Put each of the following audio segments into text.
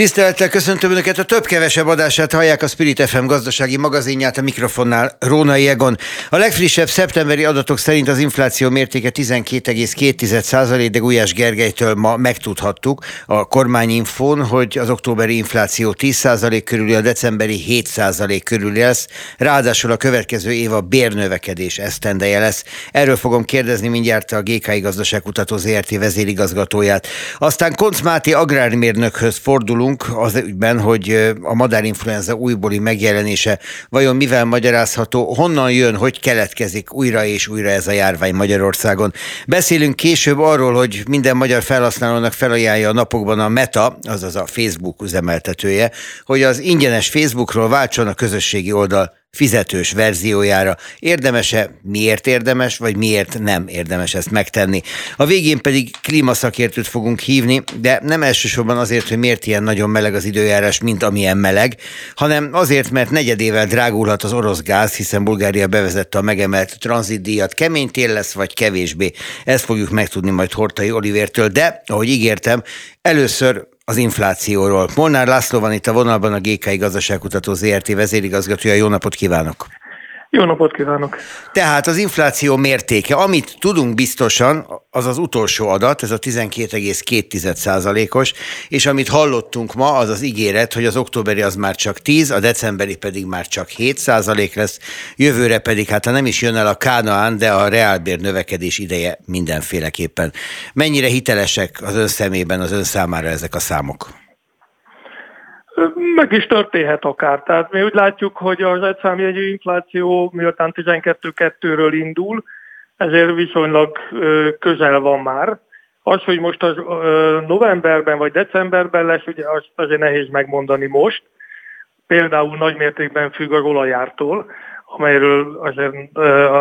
Tisztelettel köszöntöm Önöket a több-kevesebb adását, hallják a Spirit FM gazdasági magazinját a mikrofonnál Rónai Egon. A legfrissebb szeptemberi adatok szerint az infláció mértéke 12,2%, de Gulyás Gergelytől ma megtudhattuk a kormányinfón, hogy az októberi infláció 10% körüli, a decemberi 7% körüli lesz, ráadásul a következő év a bérnövekedés esztendeje lesz. Erről fogom kérdezni mindjárt a GKI Gazdaságkutató ZRT vezérigazgatóját. Aztán Koncz Máté agrármérnökhöz fordulunk, hallunk az ügyben, hogy a madárinfluenza újbóli megjelenése. Vajon mivel magyarázható, honnan jön, hogy keletkezik újra és újra ez a járvány Magyarországon. Beszélünk később arról, hogy minden magyar felhasználónak felajánlja a napokban a Meta, azaz a Facebook üzemeltetője, hogy az ingyenes Facebookról váltson a közösségi oldal fizetős verziójára. Érdemese, miért érdemes, vagy miért nem érdemes ezt megtenni. A végén pedig klímaszakértőt fogunk hívni, de nem elsősorban azért, hogy miért ilyen nagyon meleg az időjárás, mint amilyen meleg, hanem azért, mert negyedével drágulhat az orosz gáz, hiszen Bulgária bevezette a megemelt tranzitdíjat. Kemény tél lesz, vagy kevésbé. Ezt fogjuk megtudni majd Hortai Olivértől, de, ahogy ígértem, először az inflációról. Molnár László van itt a vonalban, a GKI Gazdaságkutató ZRT vezérigazgatója. Jó napot kívánok! Jó napot kívánok! Tehát az infláció mértéke, amit tudunk biztosan, az az utolsó adat, ez a 12,2%-os, és amit hallottunk ma, az az ígéret, hogy az októberi az már csak 10, a decemberi pedig már csak 7% lesz, jövőre pedig, hát ha nem is jön el a Kánaán, de a reálbér növekedés ideje mindenféleképpen. Mennyire hitelesek az ön szemében, az ön számára ezek a számok? Meg is történhet akár. Tehát mi úgy látjuk, hogy az egyszámjegyű infláció miután 12-2-ről indul, ezért viszonylag közel van már. Az, hogy most az novemberben vagy decemberben lesz, ugye azt azért nehéz megmondani most. Például nagy mértékben függ az olajártól, amelyről azért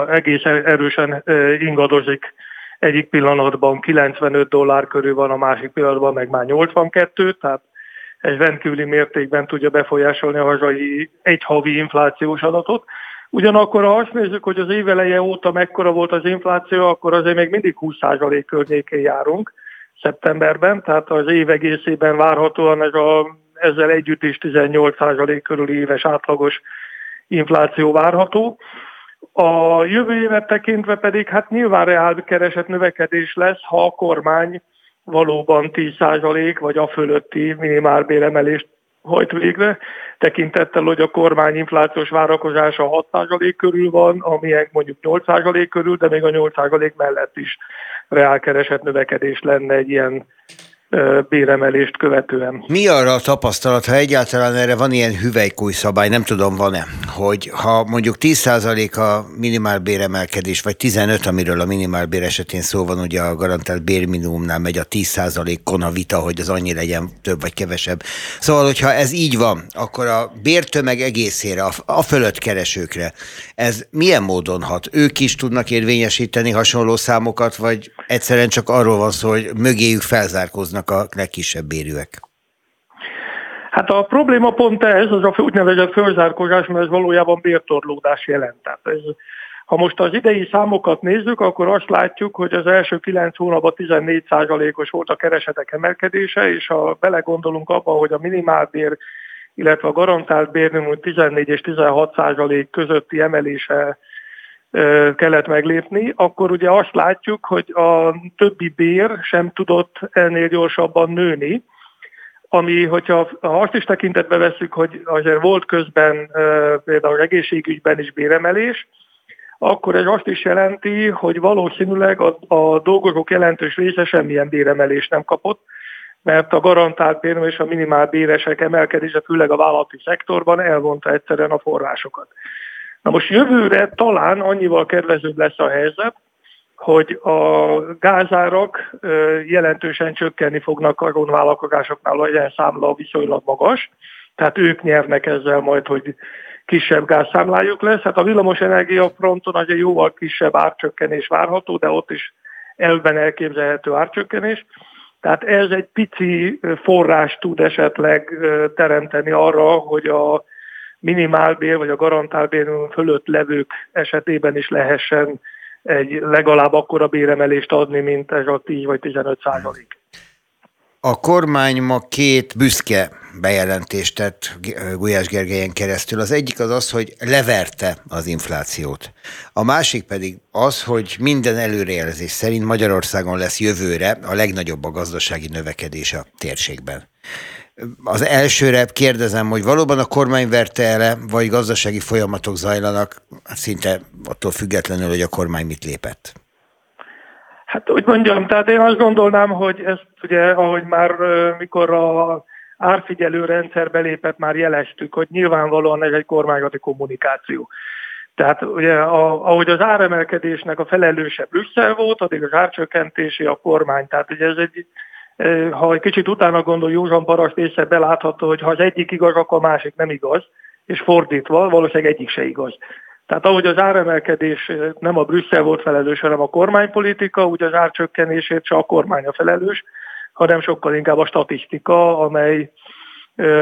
egész erősen ingadozik egyik pillanatban 95 dollár körül van, a másik pillanatban meg már 82, tehát egy rendkívüli mértékben tudja befolyásolni a hazai egy havi inflációs adatot. Ugyanakkor, ha azt nézzük, hogy az éveleje óta mekkora volt az infláció, akkor azért még mindig 20% környékén járunk szeptemberben, tehát az év egészében várhatóan ez a, ezzel együtt is 18% körüli éves átlagos infláció várható. A jövő évet tekintve pedig hát nyilván reál keresett növekedés lesz, ha a kormány valóban 10% vagy a fölötti minimálbéremelést hajt végre, tekintettel, hogy a kormány inflációs várakozása 6% körül van, amilyen mondjuk 8% körül, de még a 8% mellett is reálkeresett növekedés lenne egy ilyen béremelést követően. Mi arra a tapasztalat, ha egyáltalán erre van ilyen hüvelykúj szabály, nem tudom van-e, hogy ha mondjuk 10% a minimálbéremelkedés, vagy 15, amiről a minimálbér esetén szó van, ugye a garantált bérminimumnál megy a 10%-on a vita, hogy az annyi legyen több vagy kevesebb. Szóval, hogyha ez így van, akkor a bértömeg egészére, a, a fölött keresőkre, ez milyen módon hat? Ők is tudnak érvényesíteni hasonló számokat, vagy egyszerűen csak arról van szó, hogy mögéjük felzárkoznak vannak a legkisebb bérűek? Hát a probléma pont ez, az a úgynevezett fölzárkózás, mert ez valójában bértorlódás jelent. Tehát ez, ha most az idei számokat nézzük, akkor azt látjuk, hogy az első 9 hónapban 14%-os volt a keresetek emelkedése, és ha belegondolunk abba, hogy a minimálbér, illetve a garantált bérnöm 14 és 16 százalék közötti emelése kellett meglépni, akkor ugye azt látjuk, hogy a többi bér sem tudott ennél gyorsabban nőni, ami, hogyha ha azt is tekintetbe veszük, hogy azért volt közben például egészségügyben is béremelés, akkor ez azt is jelenti, hogy valószínűleg a, a dolgozók jelentős része semmilyen béremelést nem kapott, mert a garantált bér és a minimál béresek emelkedése, főleg a vállalati szektorban elvonta egyszerűen a forrásokat. Na most jövőre talán annyival kedvezőbb lesz a helyzet, hogy a gázárak jelentősen csökkenni fognak a vállalkozásoknál, legyen számla viszonylag magas, tehát ők nyernek ezzel majd, hogy kisebb gázszámlájuk lesz. Hát a villamosenergia fronton azért jóval kisebb árcsökkenés várható, de ott is elben elképzelhető árcsökkenés. Tehát ez egy pici forrás tud esetleg teremteni arra, hogy a minimálbér vagy a garantálbér fölött levők esetében is lehessen egy legalább akkora béremelést adni, mint ez a 10 vagy 15 százalék. A kormány ma két büszke bejelentést tett Gulyás Gergelyen keresztül. Az egyik az az, hogy leverte az inflációt. A másik pedig az, hogy minden előrejelzés szerint Magyarországon lesz jövőre a legnagyobb a gazdasági növekedés a térségben. Az elsőre kérdezem, hogy valóban a kormány verte ele, vagy gazdasági folyamatok zajlanak, szinte attól függetlenül, hogy a kormány mit lépett? Hát úgy mondjam, tehát én azt gondolnám, hogy ezt ugye, ahogy már mikor a árfigyelő rendszerbe lépett, már jeleztük, hogy nyilvánvalóan ez egy kormányzati kommunikáció. Tehát ugye, a, ahogy az áremelkedésnek a felelőse Brüsszel volt, addig az árcsökkentési a kormány. Tehát ugye ez egy, ha egy kicsit utána gondol Józan Paraszt észre belátható, hogy ha az egyik igaz, akkor a másik nem igaz, és fordítva valószínűleg egyik se igaz. Tehát ahogy az áremelkedés nem a Brüsszel volt felelős, hanem a kormánypolitika, úgy az árcsökkenésért csak a kormány a felelős, hanem sokkal inkább a statisztika, amely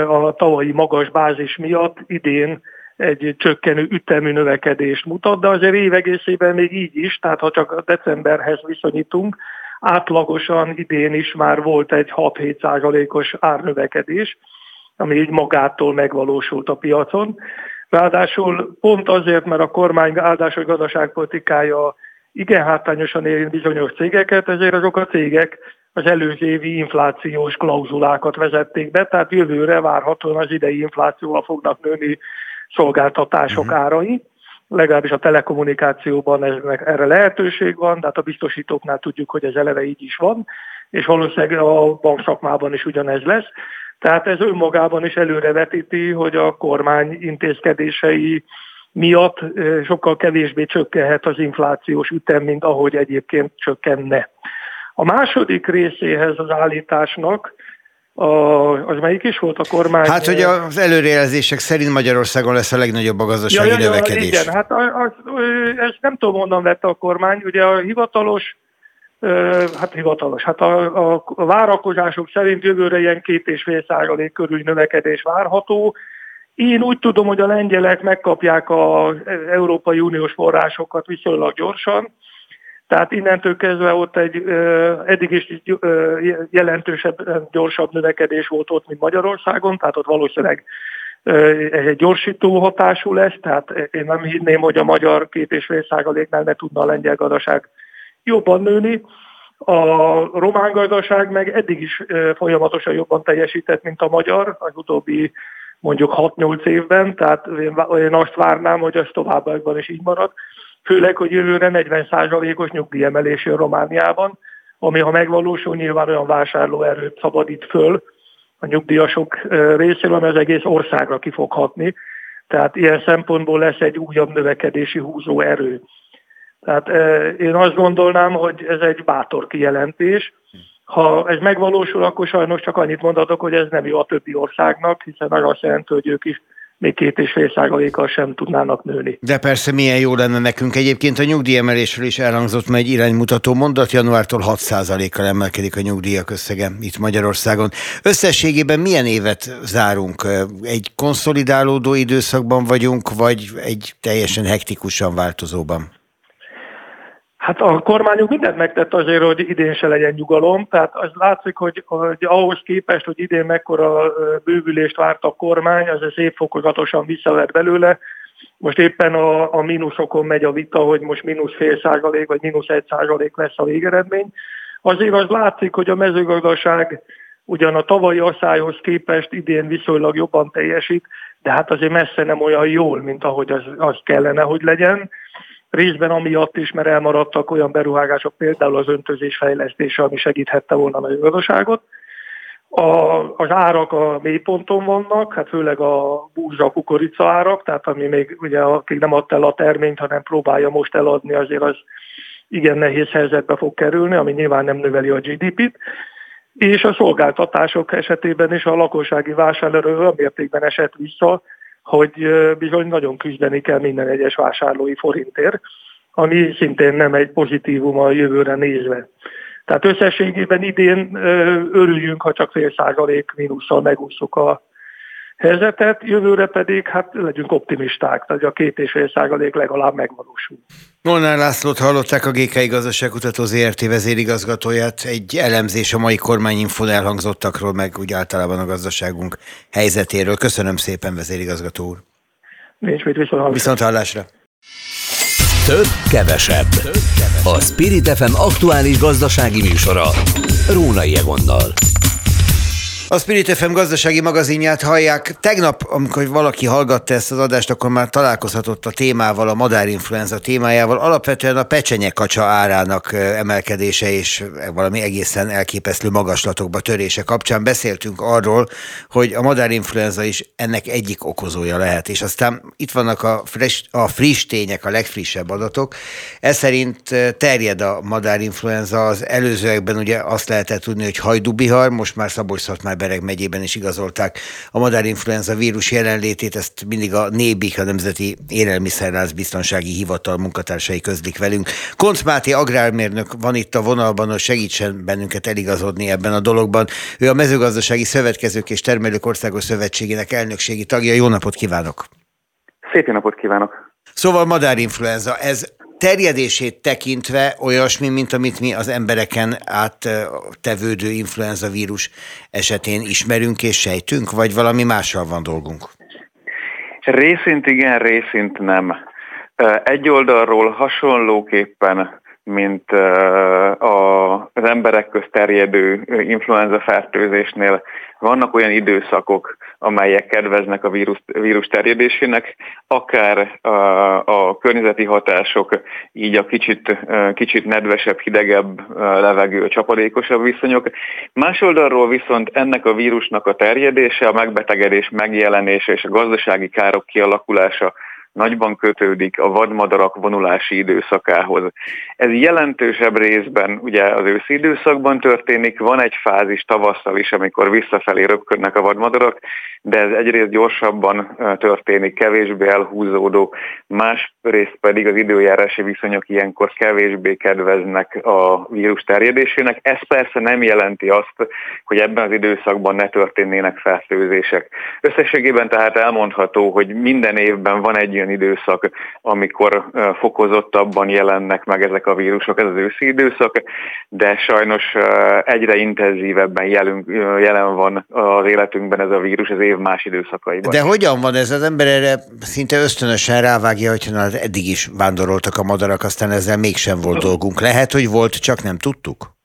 a tavalyi magas bázis miatt idén egy csökkenő ütemű növekedést mutat, de azért évegészében még így is, tehát ha csak decemberhez viszonyítunk, átlagosan idén is már volt egy 6-7 százalékos árnövekedés, ami így magától megvalósult a piacon. Ráadásul pont azért, mert a kormány áldásos gazdaságpolitikája igen hátrányosan érint bizonyos cégeket, ezért azok a cégek az előző évi inflációs klauzulákat vezették be, tehát jövőre várhatóan az idei inflációval fognak nőni szolgáltatások uh-huh. árai, legalábbis a telekommunikációban eznek, erre lehetőség van, de hát a biztosítóknál tudjuk, hogy ez eleve így is van, és valószínűleg a bankszakmában is ugyanez lesz. Tehát ez önmagában is előrevetíti, hogy a kormány intézkedései miatt sokkal kevésbé csökkenhet az inflációs ütem, mint ahogy egyébként csökkenne. A második részéhez az állításnak, a, az melyik is volt a kormány? Hát, hogy az előrejelzések szerint Magyarországon lesz a legnagyobb a gazdasági ja, ja, növekedés. Igen, hát az, ezt nem tudom honnan vette a kormány. Ugye a hivatalos, hát hivatalos, hát a, a, a várakozások szerint jövőre ilyen két és fél százalék körül növekedés várható. Én úgy tudom, hogy a lengyelek megkapják az Európai Uniós forrásokat viszonylag gyorsan, tehát innentől kezdve ott egy eddig is jelentősebb, gyorsabb növekedés volt ott, mint Magyarországon, tehát ott valószínűleg egy gyorsító hatású lesz, tehát én nem hinném, hogy a magyar két és fél százaléknál ne tudna a lengyel gazdaság jobban nőni. A román gazdaság meg eddig is folyamatosan jobban teljesített, mint a magyar az utóbbi mondjuk 6-8 évben, tehát én azt várnám, hogy ez továbbiakban is így marad főleg, hogy jövőre 40%-os nyugdíjemelés jön Romániában, ami ha megvalósul, nyilván olyan vásárlóerőt szabadít föl a nyugdíjasok részéről, ami az egész országra ki fog hatni. Tehát ilyen szempontból lesz egy újabb növekedési húzó erő. Tehát én azt gondolnám, hogy ez egy bátor kijelentés. Ha ez megvalósul, akkor sajnos csak annyit mondhatok, hogy ez nem jó a többi országnak, hiszen az azt jelenti, hogy ők is még két és fél százalékkal sem tudnának nőni. De persze milyen jó lenne nekünk. Egyébként a nyugdíjemelésről is elhangzott már egy iránymutató mondat, januártól 6 százalékkal emelkedik a nyugdíjak összege itt Magyarországon. Összességében milyen évet zárunk? Egy konszolidálódó időszakban vagyunk, vagy egy teljesen hektikusan változóban? Hát a kormányunk mindent megtett azért, hogy idén se legyen nyugalom, tehát az látszik, hogy, hogy ahhoz képest, hogy idén mekkora bővülést várt a kormány, az szép fokozatosan visszavett belőle. Most éppen a, a mínuszokon megy a vita, hogy most mínusz fél százalék, vagy mínusz egy százalék lesz a végeredmény. Azért az látszik, hogy a mezőgazdaság ugyan a tavalyi asszályhoz képest idén viszonylag jobban teljesít, de hát azért messze nem olyan jól, mint ahogy az, az kellene, hogy legyen részben amiatt is, mert elmaradtak olyan beruházások, például az öntözés fejlesztése, ami segíthette volna a gazdaságot. A, az árak a mélyponton vannak, hát főleg a búzsa kukorica árak, tehát ami még ugye akik nem adta el a terményt, hanem próbálja most eladni, azért az igen nehéz helyzetbe fog kerülni, ami nyilván nem növeli a GDP-t. És a szolgáltatások esetében is a lakossági vásárlóerő olyan mértékben esett vissza, hogy bizony nagyon küzdeni kell minden egyes vásárlói forintért, ami szintén nem egy pozitívum a jövőre nézve. Tehát összességében idén örüljünk, ha csak fél százalék mínusszal megúszuk a helyzetet, jövőre pedig hát legyünk optimisták, tehát a két és fél százalék legalább megvalósul. Molnár Lászlót hallották a GKI Gazdaságkutató ZRT vezérigazgatóját. Egy elemzés a mai kormányinfon elhangzottakról, meg úgy általában a gazdaságunk helyzetéről. Köszönöm szépen, vezérigazgató úr. Nincs mit viszont Viszont hallásra. Több, kevesebb. A Spirit FM aktuális gazdasági műsora. Rónai Egonnal. A Spirit FM gazdasági magazinját hallják. Tegnap, amikor valaki hallgatta ezt az adást, akkor már találkozhatott a témával, a madárinfluenza témájával. Alapvetően a pecsenye kacsa árának emelkedése és valami egészen elképesztő magaslatokba törése kapcsán beszéltünk arról, hogy a madárinfluenza is ennek egyik okozója lehet. És aztán itt vannak a friss, a friss tények, a legfrissebb adatok. Ez szerint terjed a madárinfluenza. Az előzőekben ugye azt lehetett tudni, hogy hajdubihar, most már szabolcs már Bereg megyében is igazolták a madárinfluenza vírus jelenlétét, ezt mindig a NÉBIK, a Nemzeti Élelmiszerláz Biztonsági Hivatal munkatársai közlik velünk. Koncz Máté agrármérnök van itt a vonalban, hogy segítsen bennünket eligazodni ebben a dologban. Ő a mezőgazdasági szövetkezők és termelők országos szövetségének elnökségi tagja. Jó napot kívánok! Szép napot kívánok! Szóval madárinfluenza, ez terjedését tekintve olyasmi, mint amit mi az embereken áttevődő influenza vírus esetén ismerünk és sejtünk, vagy valami mással van dolgunk? Részint igen, részint nem. Egy oldalról hasonlóképpen mint az emberek közt terjedő influenza fertőzésnél vannak olyan időszakok, amelyek kedveznek a vírus, vírus terjedésének, akár a, a környezeti hatások, így a kicsit, kicsit nedvesebb, hidegebb levegő, csapadékosabb viszonyok. Más oldalról viszont ennek a vírusnak a terjedése, a megbetegedés megjelenése és a gazdasági károk kialakulása nagyban kötődik a vadmadarak vonulási időszakához. Ez jelentősebb részben ugye az őszi időszakban történik, van egy fázis tavasszal is, amikor visszafelé röpködnek a vadmadarak, de ez egyrészt gyorsabban történik, kevésbé elhúzódó, másrészt pedig az időjárási viszonyok ilyenkor kevésbé kedveznek a vírus terjedésének. Ez persze nem jelenti azt, hogy ebben az időszakban ne történnének fertőzések. Összességében tehát elmondható, hogy minden évben van egy olyan időszak, amikor fokozottabban jelennek meg ezek a vírusok, ez az őszi időszak, de sajnos egyre intenzívebben jelünk, jelen van az életünkben ez a vírus az év más időszakaiban. De hogyan van ez? Az ember erre szinte ösztönösen rávágja, hogy na, eddig is vándoroltak a madarak, aztán ezzel mégsem volt dolgunk. Lehet, hogy volt, csak nem tudtuk?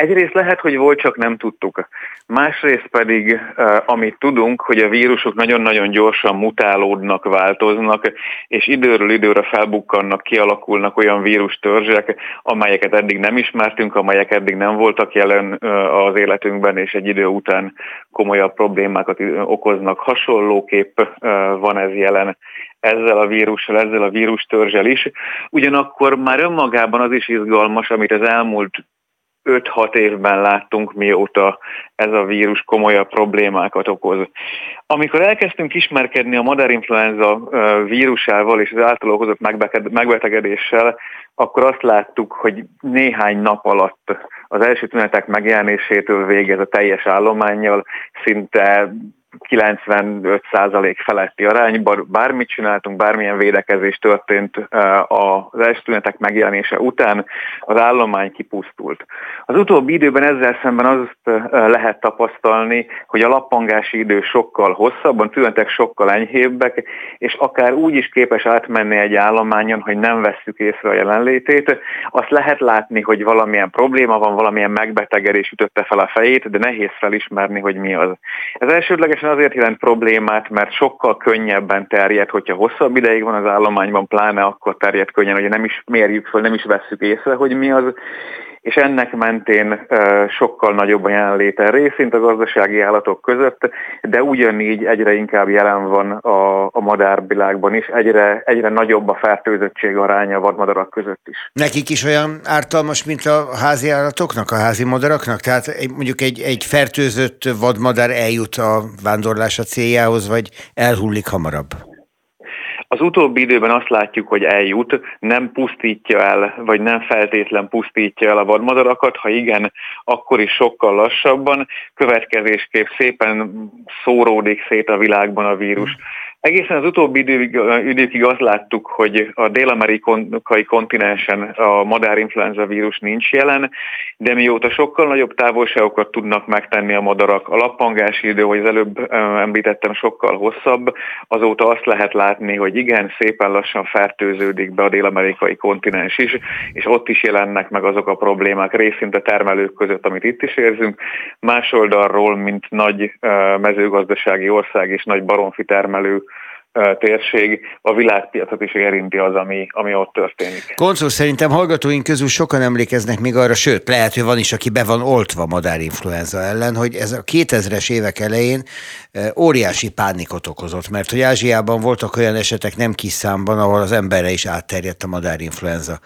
Egyrészt lehet, hogy volt, csak nem tudtuk. Másrészt pedig, amit tudunk, hogy a vírusok nagyon-nagyon gyorsan mutálódnak, változnak, és időről időre felbukkannak, kialakulnak olyan vírustörzsek, amelyeket eddig nem ismertünk, amelyek eddig nem voltak jelen az életünkben, és egy idő után komolyabb problémákat okoznak. Hasonlóképp van ez jelen ezzel a vírussal, ezzel a vírustörzsel is. Ugyanakkor már önmagában az is izgalmas, amit az elmúlt 5-6 évben láttunk, mióta ez a vírus komolyabb problémákat okoz. Amikor elkezdtünk ismerkedni a madárinfluenza vírusával és az által okozott megbetegedéssel, akkor azt láttuk, hogy néhány nap alatt az első tünetek megjelenésétől végez a teljes állományjal szinte 95% feletti arányban bármit csináltunk, bármilyen védekezés történt az első tünetek megjelenése után, az állomány kipusztult. Az utóbbi időben ezzel szemben azt lehet tapasztalni, hogy a lappangási idő sokkal hosszabb, a tünetek sokkal enyhébbek, és akár úgy is képes átmenni egy állományon, hogy nem vesszük észre a jelenlétét. Azt lehet látni, hogy valamilyen probléma van, valamilyen megbetegedés ütötte fel a fejét, de nehéz felismerni, hogy mi az. Ez elsődleges természetesen azért jelent problémát, mert sokkal könnyebben terjed, hogyha hosszabb ideig van az állományban, pláne akkor terjed könnyen, hogy nem is mérjük fel, nem is vesszük észre, hogy mi az, és ennek mentén sokkal nagyobb a jelenléte részint a gazdasági állatok között, de ugyanígy egyre inkább jelen van a, a madárvilágban is, egyre, egyre nagyobb a fertőzöttség aránya a vadmadarak között is. Nekik is olyan ártalmas, mint a házi állatoknak, a házi madaraknak? Tehát mondjuk egy, egy fertőzött vadmadár eljut a vándorlása céljához, vagy elhullik hamarabb? Az utóbbi időben azt látjuk, hogy eljut, nem pusztítja el, vagy nem feltétlen pusztítja el a vadmadarakat, ha igen, akkor is sokkal lassabban, következésképp szépen szóródik szét a világban a vírus. Egészen az utóbbi időkig azt láttuk, hogy a dél-amerikai kontinensen a madárinfluenza vírus nincs jelen, de mióta sokkal nagyobb távolságokat tudnak megtenni a madarak, a lappangási idő, hogy az előbb említettem, sokkal hosszabb, azóta azt lehet látni, hogy igen, szépen lassan fertőződik be a dél-amerikai kontinens is, és ott is jelennek meg azok a problémák részint a termelők között, amit itt is érzünk. Más oldalról, mint nagy mezőgazdasági ország és nagy baromfi termelő térség, a világpiacot is érinti az, ami, ami ott történik. Konzul, szerintem hallgatóink közül sokan emlékeznek még arra, sőt, lehet, hogy van is, aki be van oltva madárinfluenza ellen, hogy ez a 2000-es évek elején óriási pánikot okozott, mert hogy Ázsiában voltak olyan esetek nem kis számban, ahol az emberre is átterjedt a madárinfluenza.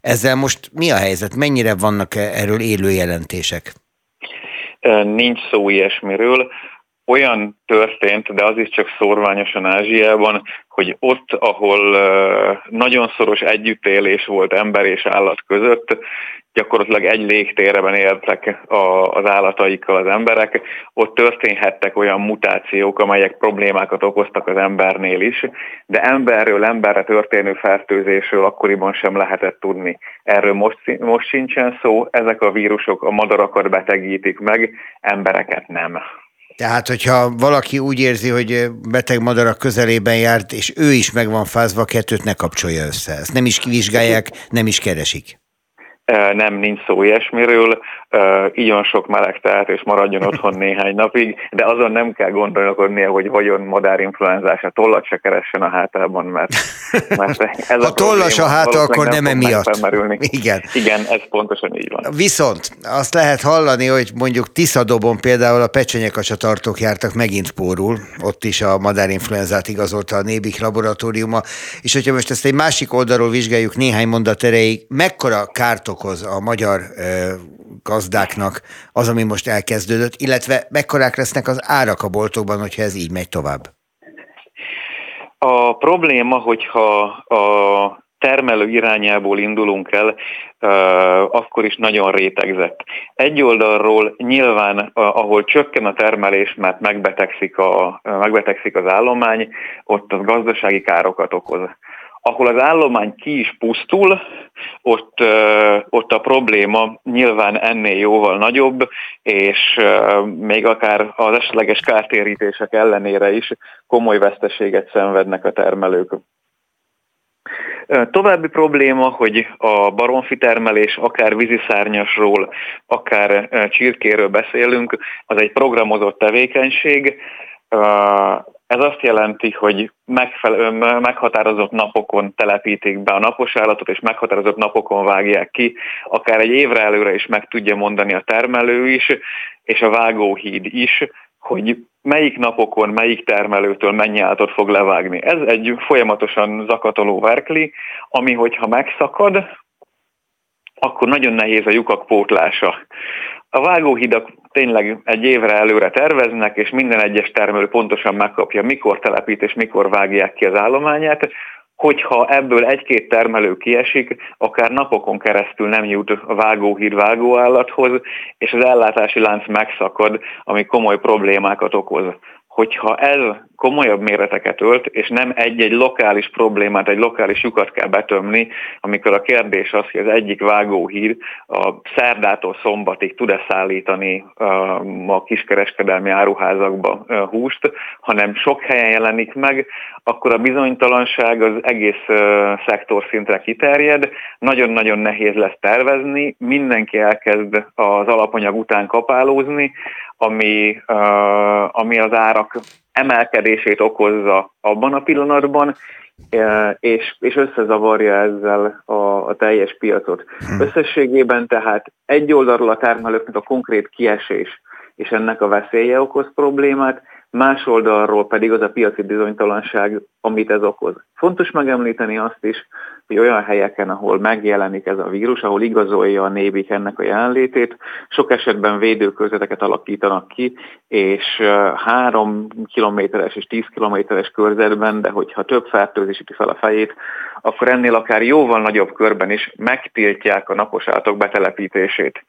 Ezzel most mi a helyzet? Mennyire vannak erről élő jelentések? Nincs szó ilyesmiről olyan történt, de az is csak szorványosan Ázsiában, hogy ott, ahol nagyon szoros együttélés volt ember és állat között, gyakorlatilag egy légtérben éltek az állataikkal az emberek, ott történhettek olyan mutációk, amelyek problémákat okoztak az embernél is, de emberről emberre történő fertőzésről akkoriban sem lehetett tudni. Erről most, most sincsen szó, ezek a vírusok a madarakat betegítik meg, embereket nem. Tehát, hogyha valaki úgy érzi, hogy beteg madarak közelében járt, és ő is meg van fázva, kettőt ne kapcsolja össze. Ezt nem is kivizsgálják, nem is keresik nem, nincs szó ilyesmiről, igyon sok meleg teát, és maradjon otthon néhány napig, de azon nem kell gondolkodnia, hogy vajon madárinfluenzás a tollat se keressen a hátában, mert, mert ez a tollas a háta, akkor nem, nem emiatt. Igen. Igen, ez pontosan így van. Viszont azt lehet hallani, hogy mondjuk Tiszadobon például a pecsenyekacsatartók jártak megint pórul, ott is a madárinfluenzát igazolta a Nébik laboratóriuma, és hogyha most ezt egy másik oldalról vizsgáljuk néhány mondat erejéig, mekkora kárt okoz a magyar gazdáknak az, ami most elkezdődött, illetve mekkorák lesznek az árak a boltokban, hogyha ez így megy tovább? A probléma, hogyha a termelő irányából indulunk el, akkor is nagyon rétegzett. Egy oldalról nyilván, ahol csökken a termelés, mert megbetegszik, a, megbetegszik az állomány, ott az gazdasági károkat okoz ahol az állomány ki is pusztul, ott, ott a probléma nyilván ennél jóval nagyobb, és még akár az esetleges kártérítések ellenére is komoly veszteséget szenvednek a termelők. További probléma, hogy a baromfi termelés, akár víziszárnyasról, akár csirkéről beszélünk, az egy programozott tevékenység, ez azt jelenti, hogy megfelelő, meghatározott napokon telepítik be a napos állatot, és meghatározott napokon vágják ki, akár egy évre előre is meg tudja mondani a termelő is, és a vágóhíd is, hogy melyik napokon, melyik termelőtől mennyi állatot fog levágni. Ez egy folyamatosan zakatoló verkli, ami hogyha megszakad, akkor nagyon nehéz a lyukak pótlása. A vágóhidak tényleg egy évre előre terveznek, és minden egyes termelő pontosan megkapja, mikor telepít és mikor vágják ki az állományát. Hogyha ebből egy-két termelő kiesik, akár napokon keresztül nem jut a vágóhíd vágóállathoz, és az ellátási lánc megszakad, ami komoly problémákat okoz hogyha ez komolyabb méreteket ölt, és nem egy-egy lokális problémát, egy lokális lyukat kell betömni, amikor a kérdés az, hogy az egyik vágóhír a szerdától szombatig tud-e szállítani a kiskereskedelmi áruházakba húst, hanem sok helyen jelenik meg, akkor a bizonytalanság az egész szektor szintre kiterjed, nagyon-nagyon nehéz lesz tervezni, mindenki elkezd az alapanyag után kapálózni, ami, ami az árak emelkedését okozza abban a pillanatban, és, és összezavarja ezzel a, a teljes piacot. Hmm. Összességében tehát egy oldalról a termelőknek a konkrét kiesés és ennek a veszélye okoz problémát, más oldalról pedig az a piaci bizonytalanság, amit ez okoz. Fontos megemlíteni azt is, hogy olyan helyeken, ahol megjelenik ez a vírus, ahol igazolja a nébik ennek a jelenlétét, sok esetben védőkörzeteket alakítanak ki, és három kilométeres és tíz kilométeres körzetben, de hogyha több fertőzés üti fel a fejét, akkor ennél akár jóval nagyobb körben is megtiltják a napos állatok betelepítését.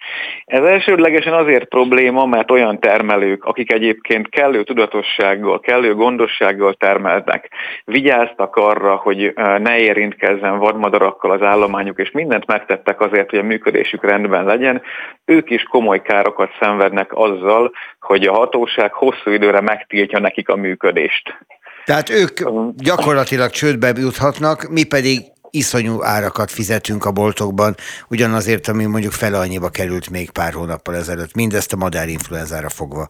Ez elsődlegesen azért probléma, mert olyan termelők, akik egyébként kellő tudatossággal, kellő gondossággal termelnek, vigyáztak arra, hogy ne érintkezzen vadmadarakkal az állományuk, és mindent megtettek azért, hogy a működésük rendben legyen, ők is komoly károkat szenvednek azzal, hogy a hatóság hosszú időre megtiltja nekik a működést. Tehát ők gyakorlatilag csődbe juthatnak, mi pedig iszonyú árakat fizetünk a boltokban, ugyanazért, ami mondjuk fele annyiba került még pár hónappal ezelőtt, mindezt a madárinfluenzára fogva.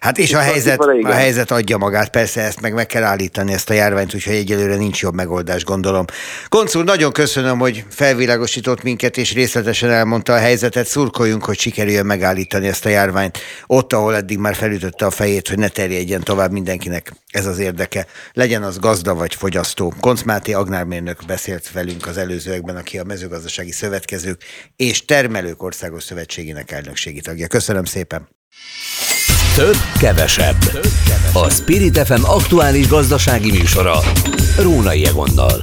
Hát és a helyzet, a helyzet adja magát, persze ezt meg meg kell állítani, ezt a járványt, úgyhogy egyelőre nincs jobb megoldás, gondolom. Koncul, nagyon köszönöm, hogy felvilágosított minket, és részletesen elmondta a helyzetet. Szurkoljunk, hogy sikerüljön megállítani ezt a járványt ott, ahol eddig már felütötte a fejét, hogy ne terjedjen tovább mindenkinek. Ez az érdeke. Legyen az gazda vagy fogyasztó. Koncz Máté agrármérnök beszélt velünk az előzőekben, aki a mezőgazdasági szövetkezők és termelők országos szövetségének elnökségi tagja. Köszönöm szépen! Több, kevesebb. A Spirit FM aktuális gazdasági műsora. Rónai Egonnal.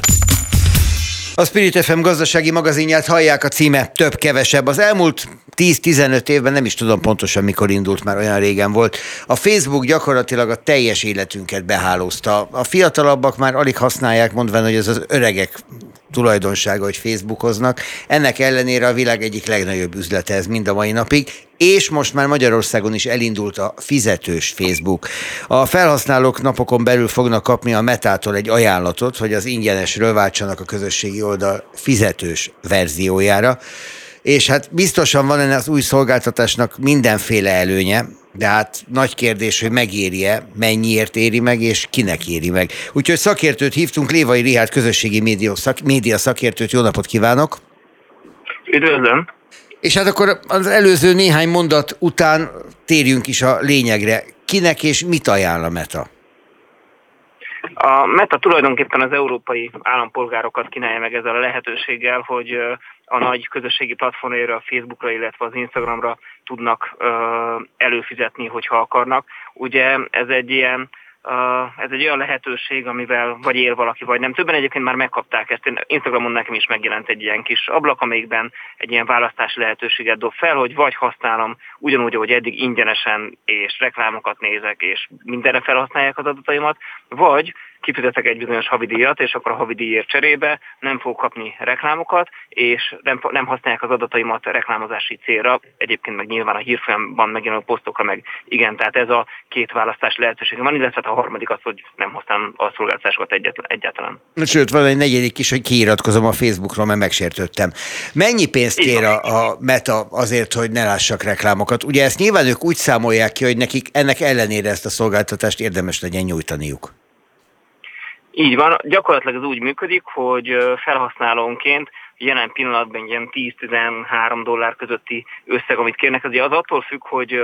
A Spirit FM gazdasági magazinját hallják a címe több-kevesebb. Az elmúlt 10-15 évben nem is tudom pontosan mikor indult, már olyan régen volt. A Facebook gyakorlatilag a teljes életünket behálózta. A fiatalabbak már alig használják, mondván, hogy ez az öregek tulajdonsága, hogy Facebookoznak. Ennek ellenére a világ egyik legnagyobb üzlete ez mind a mai napig, és most már Magyarországon is elindult a fizetős Facebook. A felhasználók napokon belül fognak kapni a Metától egy ajánlatot, hogy az ingyenesről váltsanak a közösségi oldal fizetős verziójára és hát biztosan van ennek az új szolgáltatásnak mindenféle előnye, de hát nagy kérdés, hogy megéri-e, mennyiért éri meg, és kinek éri meg. Úgyhogy szakértőt hívtunk, Lévai Rihárd közösségi média, szak, média szakértőt, jó napot kívánok! Üdvözlöm! És hát akkor az előző néhány mondat után térjünk is a lényegre. Kinek és mit ajánl a Meta? A Meta tulajdonképpen az európai állampolgárokat kínálja meg ezzel a lehetőséggel, hogy a nagy közösségi platformjára, a Facebookra, illetve az Instagramra tudnak előfizetni, hogyha akarnak. Ugye ez egy ilyen ez egy olyan lehetőség, amivel vagy él valaki, vagy nem. Többen egyébként már megkapták ezt. Instagramon nekem is megjelent egy ilyen kis ablak, amelyikben egy ilyen választási lehetőséget dob fel, hogy vagy használom ugyanúgy, ahogy eddig ingyenesen, és reklámokat nézek, és mindenre felhasználják az adataimat, vagy kifizetek egy bizonyos havidíjat, és akkor a havidíjért cserébe nem fog kapni reklámokat, és nem, nem használják az adataimat reklámozási célra, egyébként meg nyilván a hírfolyamban megjelenő posztokra meg igen, tehát ez a két választás lehetőség van, illetve hát a harmadik az, hogy nem használom a szolgáltatásokat egyáltalán. Sőt, van egy negyedik is, hogy kiiratkozom a Facebookról, mert megsértődtem. Mennyi pénzt kér a, a Meta azért, hogy ne lássak reklámokat? Ugye ezt nyilván ők úgy számolják ki, hogy nekik ennek ellenére ezt a szolgáltatást érdemes legyen nyújtaniuk. Így van, gyakorlatilag ez úgy működik, hogy felhasználónként jelen pillanatban ilyen 10-13 dollár közötti összeg, amit kérnek, az attól függ, hogy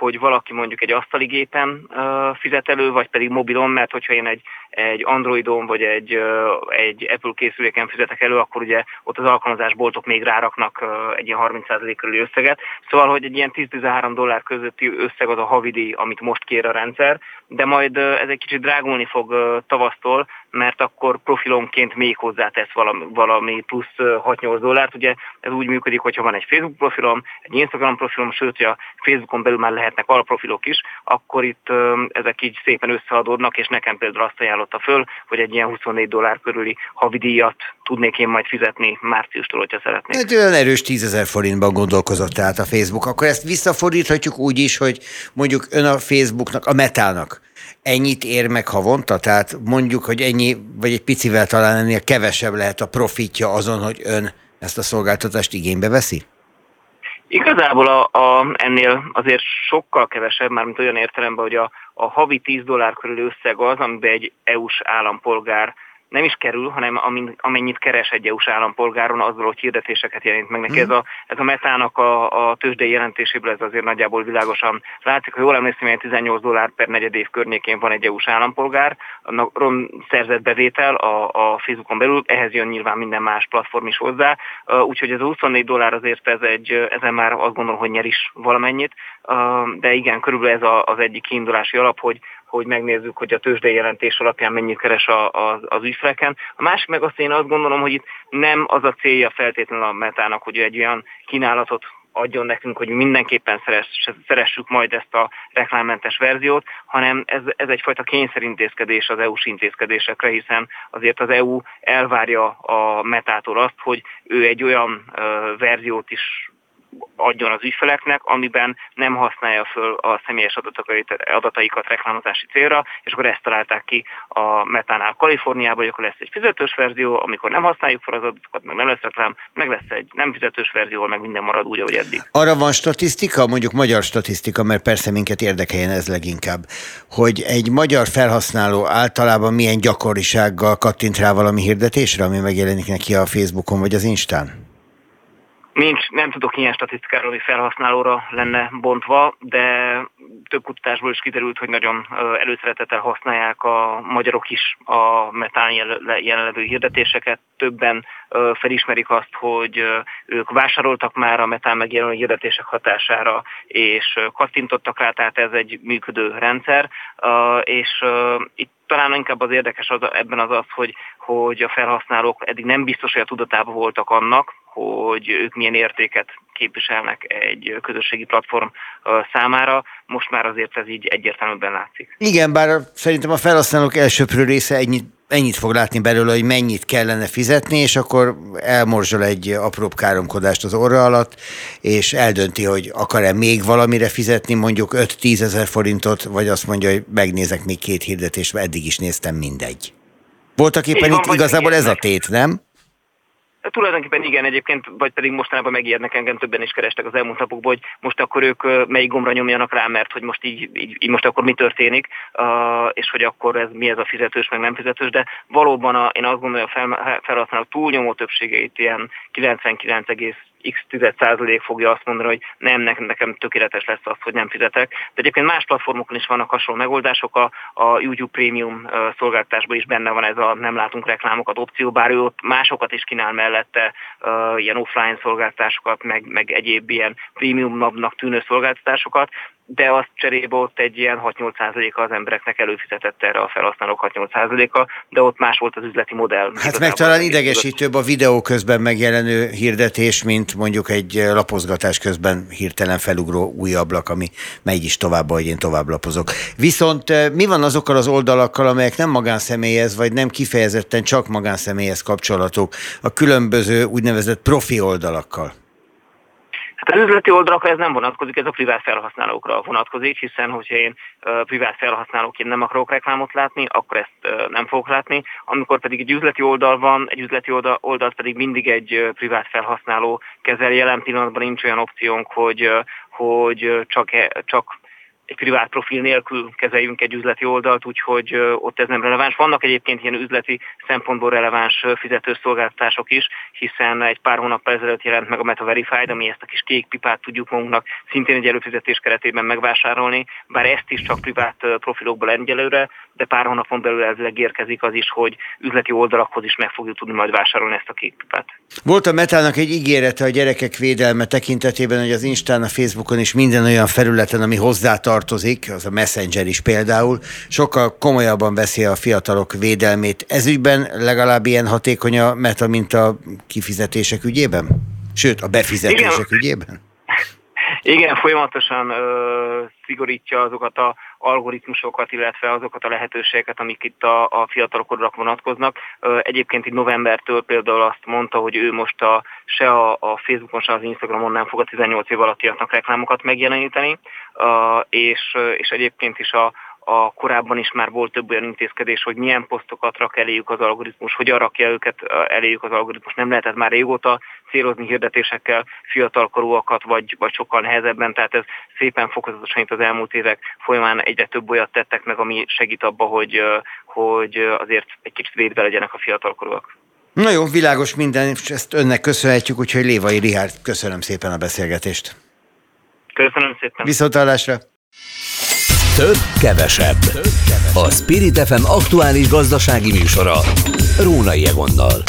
hogy valaki mondjuk egy asztali gépen uh, fizet elő, vagy pedig mobilon, mert hogyha én egy, egy Androidon vagy egy, egy Apple készüléken fizetek elő, akkor ugye ott az alkalmazásboltok még ráraknak egy ilyen 30% körüli összeget. Szóval, hogy egy ilyen 10-13 dollár közötti összeg az a havidi, amit most kér a rendszer, de majd uh, ez egy kicsit drágulni fog uh, tavasztól, mert akkor profilonként még hozzátesz valami, valami plusz 6-8 dollárt. Ugye ez úgy működik, hogyha van egy Facebook profilom, egy Instagram profilom, sőt, hogy a Facebookon belül már lehetnek alprofilok is, akkor itt ezek így szépen összeadódnak, és nekem például azt ajánlotta föl, hogy egy ilyen 24 dollár körüli havidíjat tudnék én majd fizetni márciustól, hogyha szeretnék. Egy olyan erős 10 ezer forintban gondolkozott tehát a Facebook. Akkor ezt visszafordíthatjuk úgy is, hogy mondjuk ön a Facebooknak, a metának ennyit ér meg havonta? Tehát mondjuk, hogy ennyi, vagy egy picivel talán ennél kevesebb lehet a profitja azon, hogy ön ezt a szolgáltatást igénybe veszi? Igazából a, a, ennél azért sokkal kevesebb, mármint olyan értelemben, hogy a, a havi 10 dollár körül összeg az, amiben egy EU-s állampolgár nem is kerül, hanem amennyit keres egy EU-s állampolgáron, azzal, hogy hirdetéseket jelent meg neki. Mm. Ez, a, ez a metának a, a tőzsdei jelentéséből ez azért nagyjából világosan látszik. Ha jól emlékszem, 18 dollár per negyed év környékén van egy EU-s állampolgár, ron szerzett bevétel a, a Facebookon belül, ehhez jön nyilván minden más platform is hozzá, úgyhogy ez a 24 dollár azért ez egy, ezen már azt gondolom, hogy nyer is valamennyit, de igen, körülbelül ez az egyik kiindulási alap, hogy hogy megnézzük, hogy a tőzsdei jelentés alapján mennyit keres a, a, az ügyfeleken. A másik meg azt én azt gondolom, hogy itt nem az a célja feltétlenül a metának, hogy egy olyan kínálatot adjon nekünk, hogy mindenképpen szeressük majd ezt a reklámmentes verziót, hanem ez, ez egyfajta kényszerintézkedés az EU-s intézkedésekre, hiszen azért az EU elvárja a metától azt, hogy ő egy olyan ö, verziót is adjon az ügyfeleknek, amiben nem használja föl a személyes adataikat reklámozási célra, és akkor ezt találták ki a Metánál Kaliforniában, hogy akkor lesz egy fizetős verzió, amikor nem használjuk fel az adatokat, meg nem lesz reklám, meg lesz egy nem fizetős verzió, meg minden marad úgy, ahogy eddig. Arra van statisztika, mondjuk magyar statisztika, mert persze minket érdekeljen ez leginkább, hogy egy magyar felhasználó általában milyen gyakorisággal kattint rá valami hirdetésre, ami megjelenik neki a Facebookon vagy az Instán? Nincs, nem tudok ilyen statisztikáról, hogy felhasználóra lenne bontva, de több kutatásból is kiderült, hogy nagyon előszeretettel használják a magyarok is a metán jelenlevő hirdetéseket. Többen felismerik azt, hogy ők vásároltak már a metán megjelenő hirdetések hatására, és kattintottak rá, tehát ez egy működő rendszer, és itt talán inkább az érdekes az, ebben az az, hogy, hogy a felhasználók eddig nem biztos, hogy a tudatában voltak annak, hogy ők milyen értéket képviselnek egy közösségi platform számára. Most már azért ez így egyértelműen látszik. Igen, bár szerintem a felhasználók elsőprő része ennyit, ennyit fog látni belőle, hogy mennyit kellene fizetni, és akkor elmorzsol egy apróbb káromkodást az orra alatt, és eldönti, hogy akar-e még valamire fizetni, mondjuk 5-10 ezer forintot, vagy azt mondja, hogy megnézek még két hirdetést, mert eddig is néztem mindegy. Voltak éppen itt igazából ez a tét, nem? Tulajdonképpen igen, egyébként, vagy pedig mostanában megijednek engem, többen is kerestek az elmúlt napokban, hogy most akkor ők melyik gombra nyomjanak rá, mert hogy most így, így, így most akkor mi történik, és hogy akkor ez mi ez a fizetős, meg nem fizetős, de valóban a, én azt gondolom, a fel, felhasználók túlnyomó többségeit ilyen 99, x tized százalék fogja azt mondani, hogy nem, nekem, nekem tökéletes lesz az, hogy nem fizetek. De egyébként más platformokon is vannak hasonló megoldások, a, a YouTube Premium szolgáltatásban is benne van ez a nem látunk reklámokat opció, bár ő ott másokat is kínál mellette, ilyen offline szolgáltatásokat, meg, meg egyéb ilyen premiumnak tűnő szolgáltatásokat, de azt cserébe ott egy ilyen 6-8%-a az embereknek előfizetett erre a felhasználók 6-8%-a, de ott más volt az üzleti modell. Hát meg talán idegesítőbb a videó közben megjelenő hirdetés, mint mondjuk egy lapozgatás közben hirtelen felugró új ablak, ami megy is tovább, hogy én tovább lapozok. Viszont eh, mi van azokkal az oldalakkal, amelyek nem magánszemélyhez, vagy nem kifejezetten csak magánszemélyhez kapcsolatok, a különböző úgynevezett profi oldalakkal? Hát az üzleti oldalakra ez nem vonatkozik, ez a privát felhasználókra vonatkozik, hiszen hogyha én privát felhasználóként nem akarok reklámot látni, akkor ezt nem fogok látni. Amikor pedig egy üzleti oldal van, egy üzleti oldal, oldalt pedig mindig egy privát felhasználó kezel. Jelen pillanatban nincs olyan opciónk, hogy, hogy csak, e, csak egy privát profil nélkül kezeljünk egy üzleti oldalt, úgyhogy ott ez nem releváns. Vannak egyébként ilyen üzleti szempontból releváns fizetőszolgáltatások is, hiszen egy pár hónap ezelőtt jelent meg a Meta Verified, ami ezt a kis kék pipát tudjuk magunknak szintén egy előfizetés keretében megvásárolni, bár ezt is csak privát profilokból egyelőre, de pár hónapon belül elvileg érkezik az is, hogy üzleti oldalakhoz is meg fogjuk tudni majd vásárolni ezt a kék pipát. Volt a Metának egy ígérete a gyerekek védelme tekintetében, hogy az Instán, a Facebookon és minden olyan felületen, ami hozzátartozik tartozik, az a Messenger is például, sokkal komolyabban veszi a fiatalok védelmét. Ez ügyben legalább ilyen hatékony a meta, mint a kifizetések ügyében? Sőt, a befizetések Igen. ügyében? Igen, folyamatosan ö, szigorítja azokat a algoritmusokat, illetve azokat a lehetőségeket, amik itt a, a fiatalokra vonatkoznak. Ö, egyébként itt novembertől például azt mondta, hogy ő most a, se a, a Facebookon, se az Instagramon nem fog a 18 év alattiaknak reklámokat megjeleníteni, ö, és, és egyébként is a, a korábban is már volt több olyan intézkedés, hogy milyen posztokat rak eléjük az algoritmus, hogyan rakja őket eléjük az algoritmus. Nem lehetett már régóta célozni hirdetésekkel fiatalkorúakat, vagy, vagy sokkal nehezebben, tehát ez szépen fokozatosan itt az elmúlt évek folyamán egyre több olyat tettek meg, ami segít abba, hogy, hogy azért egy kicsit védve legyenek a fiatalkorúak. Na jó, világos minden, és ezt önnek köszönhetjük, úgyhogy Lévai Rihárd, köszönöm szépen a beszélgetést. Köszönöm szépen. Viszontlátásra. Több, kevesebb. A Spirit FM aktuális gazdasági műsora. Rónai Egonnal.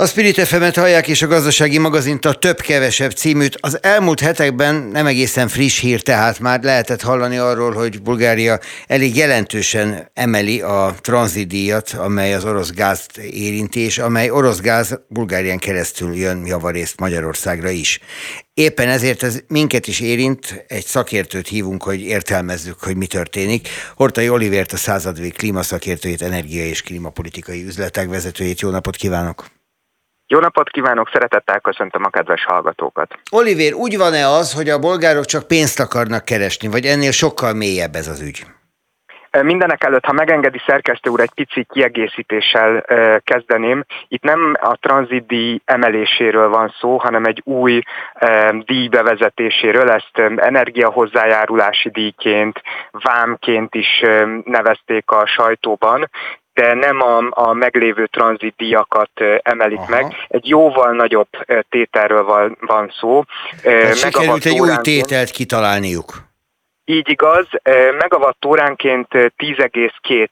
A Spirit fm hallják és a gazdasági magazint a Több-Kevesebb címűt. Az elmúlt hetekben nem egészen friss hír, tehát már lehetett hallani arról, hogy Bulgária elég jelentősen emeli a tranzidíjat, amely az orosz gázt érinti, és amely orosz gáz Bulgárián keresztül jön javarészt Magyarországra is. Éppen ezért ez minket is érint, egy szakértőt hívunk, hogy értelmezzük, hogy mi történik. Hortai Olivért, a századvég klímaszakértőjét, energia és klímapolitikai üzletek vezetőjét. Jó napot kívánok! Jó napot kívánok, szeretettel köszöntöm a kedves hallgatókat. Olivér, úgy van-e az, hogy a bolgárok csak pénzt akarnak keresni, vagy ennél sokkal mélyebb ez az ügy? Mindenek előtt, ha megengedi szerkesztő úr, egy pici kiegészítéssel kezdeném. Itt nem a tranzitdíj emeléséről van szó, hanem egy új díj bevezetéséről. Ezt energiahozzájárulási díjként, vámként is nevezték a sajtóban de nem a, a meglévő tranzitdíjakat emelik Aha. meg. Egy jóval nagyobb tételről van, van szó. Tehát sikerült egy új tételt kitalálniuk. Így igaz, óránként 10,2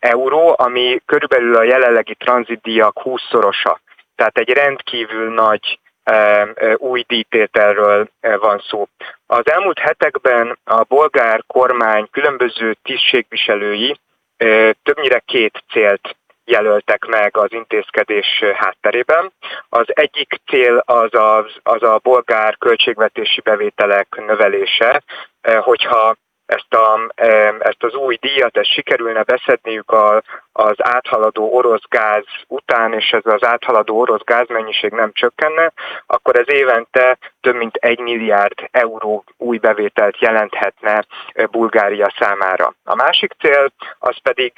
euró, ami körülbelül a jelenlegi tranzitdíjak 20-szorosa. Tehát egy rendkívül nagy új díjtételről van szó. Az elmúlt hetekben a bolgár kormány különböző tisztségviselői többnyire két célt jelöltek meg az intézkedés hátterében. Az egyik cél az a, az a bolgár költségvetési bevételek növelése, hogyha ezt, a, ezt az új díjat, ezt sikerülne beszedniük a, az áthaladó orosz gáz után, és ez az áthaladó orosz gázmennyiség nem csökkenne, akkor ez évente több mint egy milliárd euró új bevételt jelenthetne Bulgária számára. A másik cél az pedig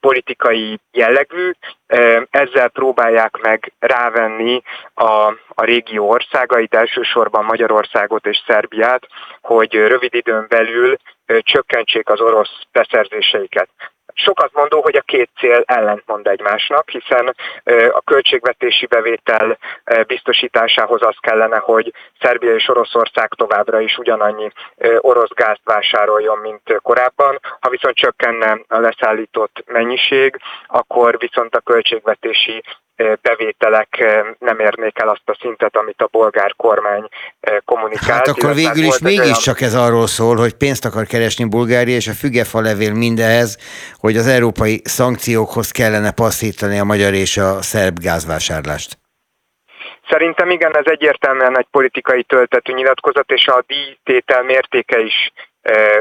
politikai jellegű, ezzel próbálják meg rávenni a, a régió országait, elsősorban Magyarországot és Szerbiát, hogy rövid időn belül csökkentsék az orosz beszerzéseiket. Sokat mondó, hogy a két cél ellentmond egymásnak, hiszen a költségvetési bevétel biztosításához az kellene, hogy Szerbia és Oroszország továbbra is ugyanannyi orosz gázt vásároljon, mint korábban. Ha viszont csökkenne a leszállított mennyiség, akkor viszont a költségvetési bevételek nem érnék el azt a szintet, amit a bolgár kormány kommunikált. Hát akkor végül is mégiscsak olyan... ez arról szól, hogy pénzt akar keresni Bulgária, és a fügefa levél mindehez, hogy az európai szankciókhoz kellene passzítani a magyar és a szerb gázvásárlást. Szerintem igen, ez egyértelműen egy politikai töltetű nyilatkozat, és a díjtétel mértéke is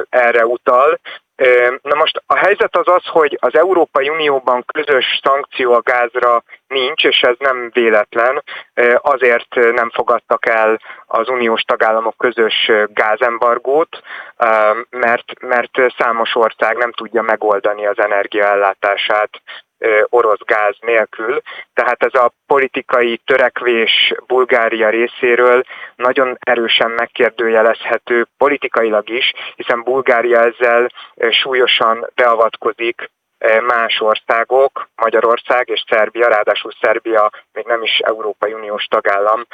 erre utal. Na most a helyzet az az, hogy az Európai Unióban közös szankció a gázra nincs, és ez nem véletlen. Azért nem fogadtak el az uniós tagállamok közös gázembargót, mert, mert számos ország nem tudja megoldani az energiaellátását orosz gáz nélkül. Tehát ez a politikai törekvés Bulgária részéről nagyon erősen megkérdőjelezhető politikailag is, hiszen Bulgária ezzel súlyosan beavatkozik más országok, Magyarország és Szerbia, ráadásul Szerbia még nem is Európai Uniós tagállam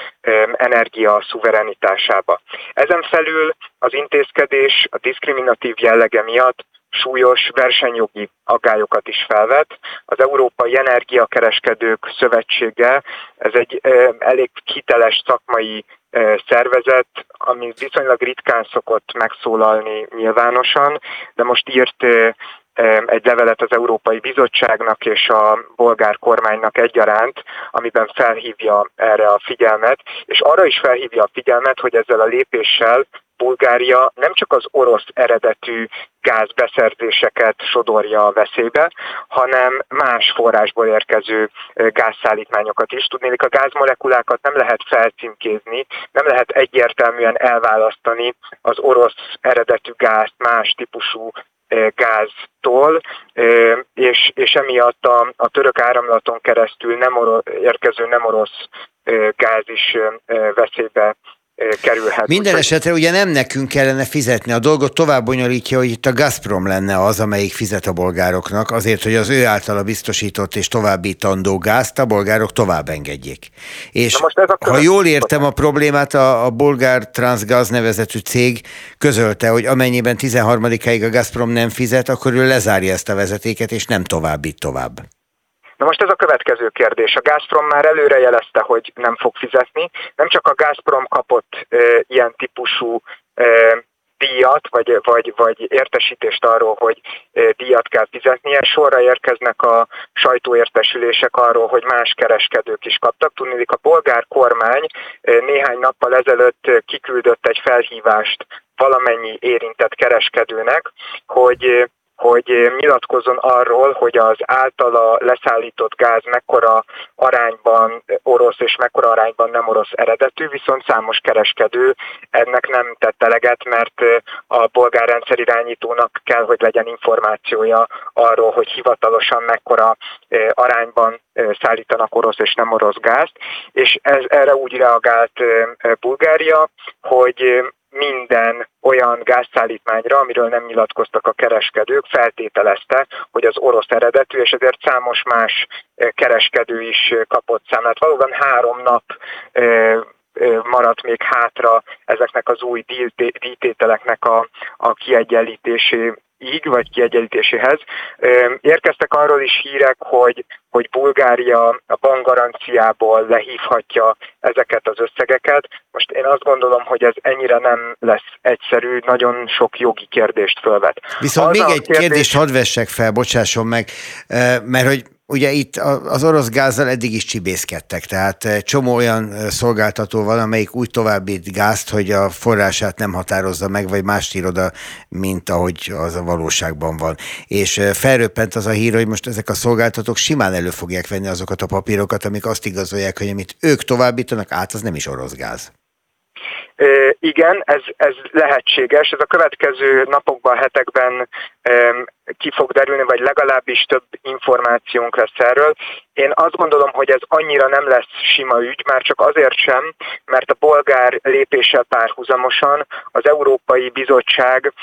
energia szuverenitásába. Ezen felül az intézkedés a diszkriminatív jellege miatt súlyos versenyjogi aggályokat is felvet. Az Európai Energiakereskedők Szövetsége, ez egy elég hiteles szakmai szervezet, ami viszonylag ritkán szokott megszólalni nyilvánosan, de most írt egy levelet az Európai Bizottságnak és a bolgár kormánynak egyaránt, amiben felhívja erre a figyelmet, és arra is felhívja a figyelmet, hogy ezzel a lépéssel Bulgária nem csak az orosz eredetű gázbeszerzéseket sodorja a veszélybe, hanem más forrásból érkező gázszállítmányokat is. Tudnék, a gázmolekulákat nem lehet felcímkézni, nem lehet egyértelműen elválasztani az orosz eredetű gázt más típusú gáztól, és, és emiatt a, a török áramlaton keresztül nem orosz, érkező nem orosz gáz is veszélybe kerülhet. Minden úgy, esetre ugye nem nekünk kellene fizetni, a dolgot tovább bonyolítja, hogy itt a Gazprom lenne az, amelyik fizet a bolgároknak, azért, hogy az ő általa biztosított és továbbítandó gázt a bolgárok tovább engedjék. És most ez a ha jól értem a problémát, a, a bolgár Transgaz nevezetű cég közölte, hogy amennyiben 13-áig a Gazprom nem fizet, akkor ő lezárja ezt a vezetéket, és nem továbbít tovább. Na most ez a következő kérdés. A Gazprom már előre jelezte, hogy nem fog fizetni. Nem csak a Gazprom kapott e, ilyen típusú e, díjat, vagy, vagy, vagy értesítést arról, hogy díjat kell fizetnie. Sorra érkeznek a sajtóértesülések arról, hogy más kereskedők is kaptak. Tudnék, a bolgár kormány néhány nappal ezelőtt kiküldött egy felhívást valamennyi érintett kereskedőnek, hogy hogy nyilatkozzon arról, hogy az általa leszállított gáz mekkora arányban orosz és mekkora arányban nem orosz eredetű, viszont számos kereskedő ennek nem tett eleget, mert a bolgár irányítónak kell, hogy legyen információja arról, hogy hivatalosan mekkora arányban szállítanak orosz és nem orosz gázt, és ez, erre úgy reagált Bulgária, hogy minden olyan gázszállítmányra, amiről nem nyilatkoztak a kereskedők, feltételezte, hogy az orosz eredetű, és ezért számos más kereskedő is kapott számlát. Valóban három nap maradt még hátra ezeknek az új díjtételeknek a, a kiegyenlítésé ig vagy kiegyenlítéséhez. Érkeztek arról is hírek, hogy, hogy Bulgária a bankgaranciából lehívhatja ezeket az összegeket. Most én azt gondolom, hogy ez ennyire nem lesz egyszerű, nagyon sok jogi kérdést fölvet. Viszont az még egy kérdés... kérdést hadd vessek fel, bocsásson meg, mert hogy Ugye itt az orosz gázzal eddig is csibészkedtek, tehát eh, csomó olyan eh, szolgáltató van, amelyik úgy továbbít gázt, hogy a forrását nem határozza meg, vagy más ír oda, mint ahogy az a valóságban van. És eh, felröppent az a hír, hogy most ezek a szolgáltatók simán elő fogják venni azokat a papírokat, amik azt igazolják, hogy amit ők továbbítanak át, az nem is orosz gáz. Igen, ez, ez lehetséges. Ez a következő napokban, hetekben ki fog derülni, vagy legalábbis több információnk lesz erről. Én azt gondolom, hogy ez annyira nem lesz sima ügy, már csak azért sem, mert a bolgár lépéssel párhuzamosan az Európai Bizottság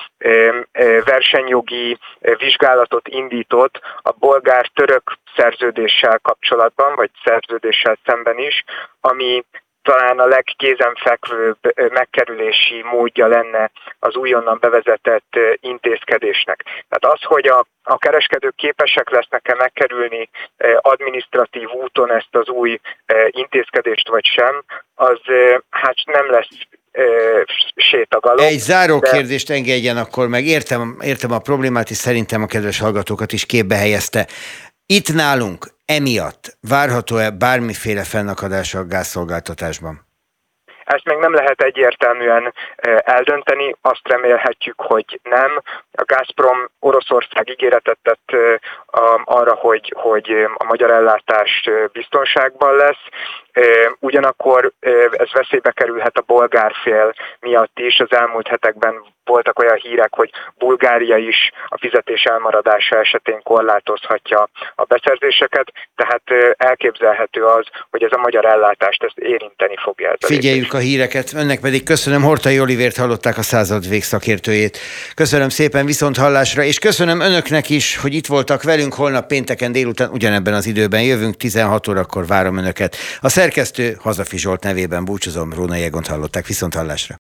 versenyjogi vizsgálatot indított a bolgár-török szerződéssel kapcsolatban, vagy szerződéssel szemben is, ami talán a legkézenfekvőbb megkerülési módja lenne az újonnan bevezetett intézkedésnek. Tehát az, hogy a, a kereskedők képesek lesznek-e megkerülni administratív úton ezt az új intézkedést vagy sem, az hát nem lesz sétagalom. Egy záró de... kérdést engedjen akkor meg. Értem, értem a problémát, és szerintem a kedves hallgatókat is képbe helyezte. Itt nálunk emiatt várható-e bármiféle fennakadás a gázszolgáltatásban? Ezt még nem lehet egyértelműen eldönteni, azt remélhetjük, hogy nem. A Gazprom Oroszország ígéretet tett arra, hogy, hogy a magyar ellátás biztonságban lesz. Ugyanakkor ez veszélybe kerülhet a bolgár fél miatt is. Az elmúlt hetekben voltak olyan hírek, hogy Bulgária is a fizetés elmaradása esetén korlátozhatja a beszerzéseket, tehát elképzelhető az, hogy ez a magyar ellátást ezt érinteni fogja. Ez Figyeljük a híreket, önnek pedig köszönöm, Hortai Olivért hallották a század végszakértőjét. Köszönöm szépen viszont hallásra, és köszönöm önöknek is, hogy itt voltak velünk, holnap pénteken délután ugyanebben az időben jövünk, 16 órakor várom önöket. A szerkesztő Hazafi Zsolt nevében búcsúzom, Róna Jegont hallották, viszont hallásra.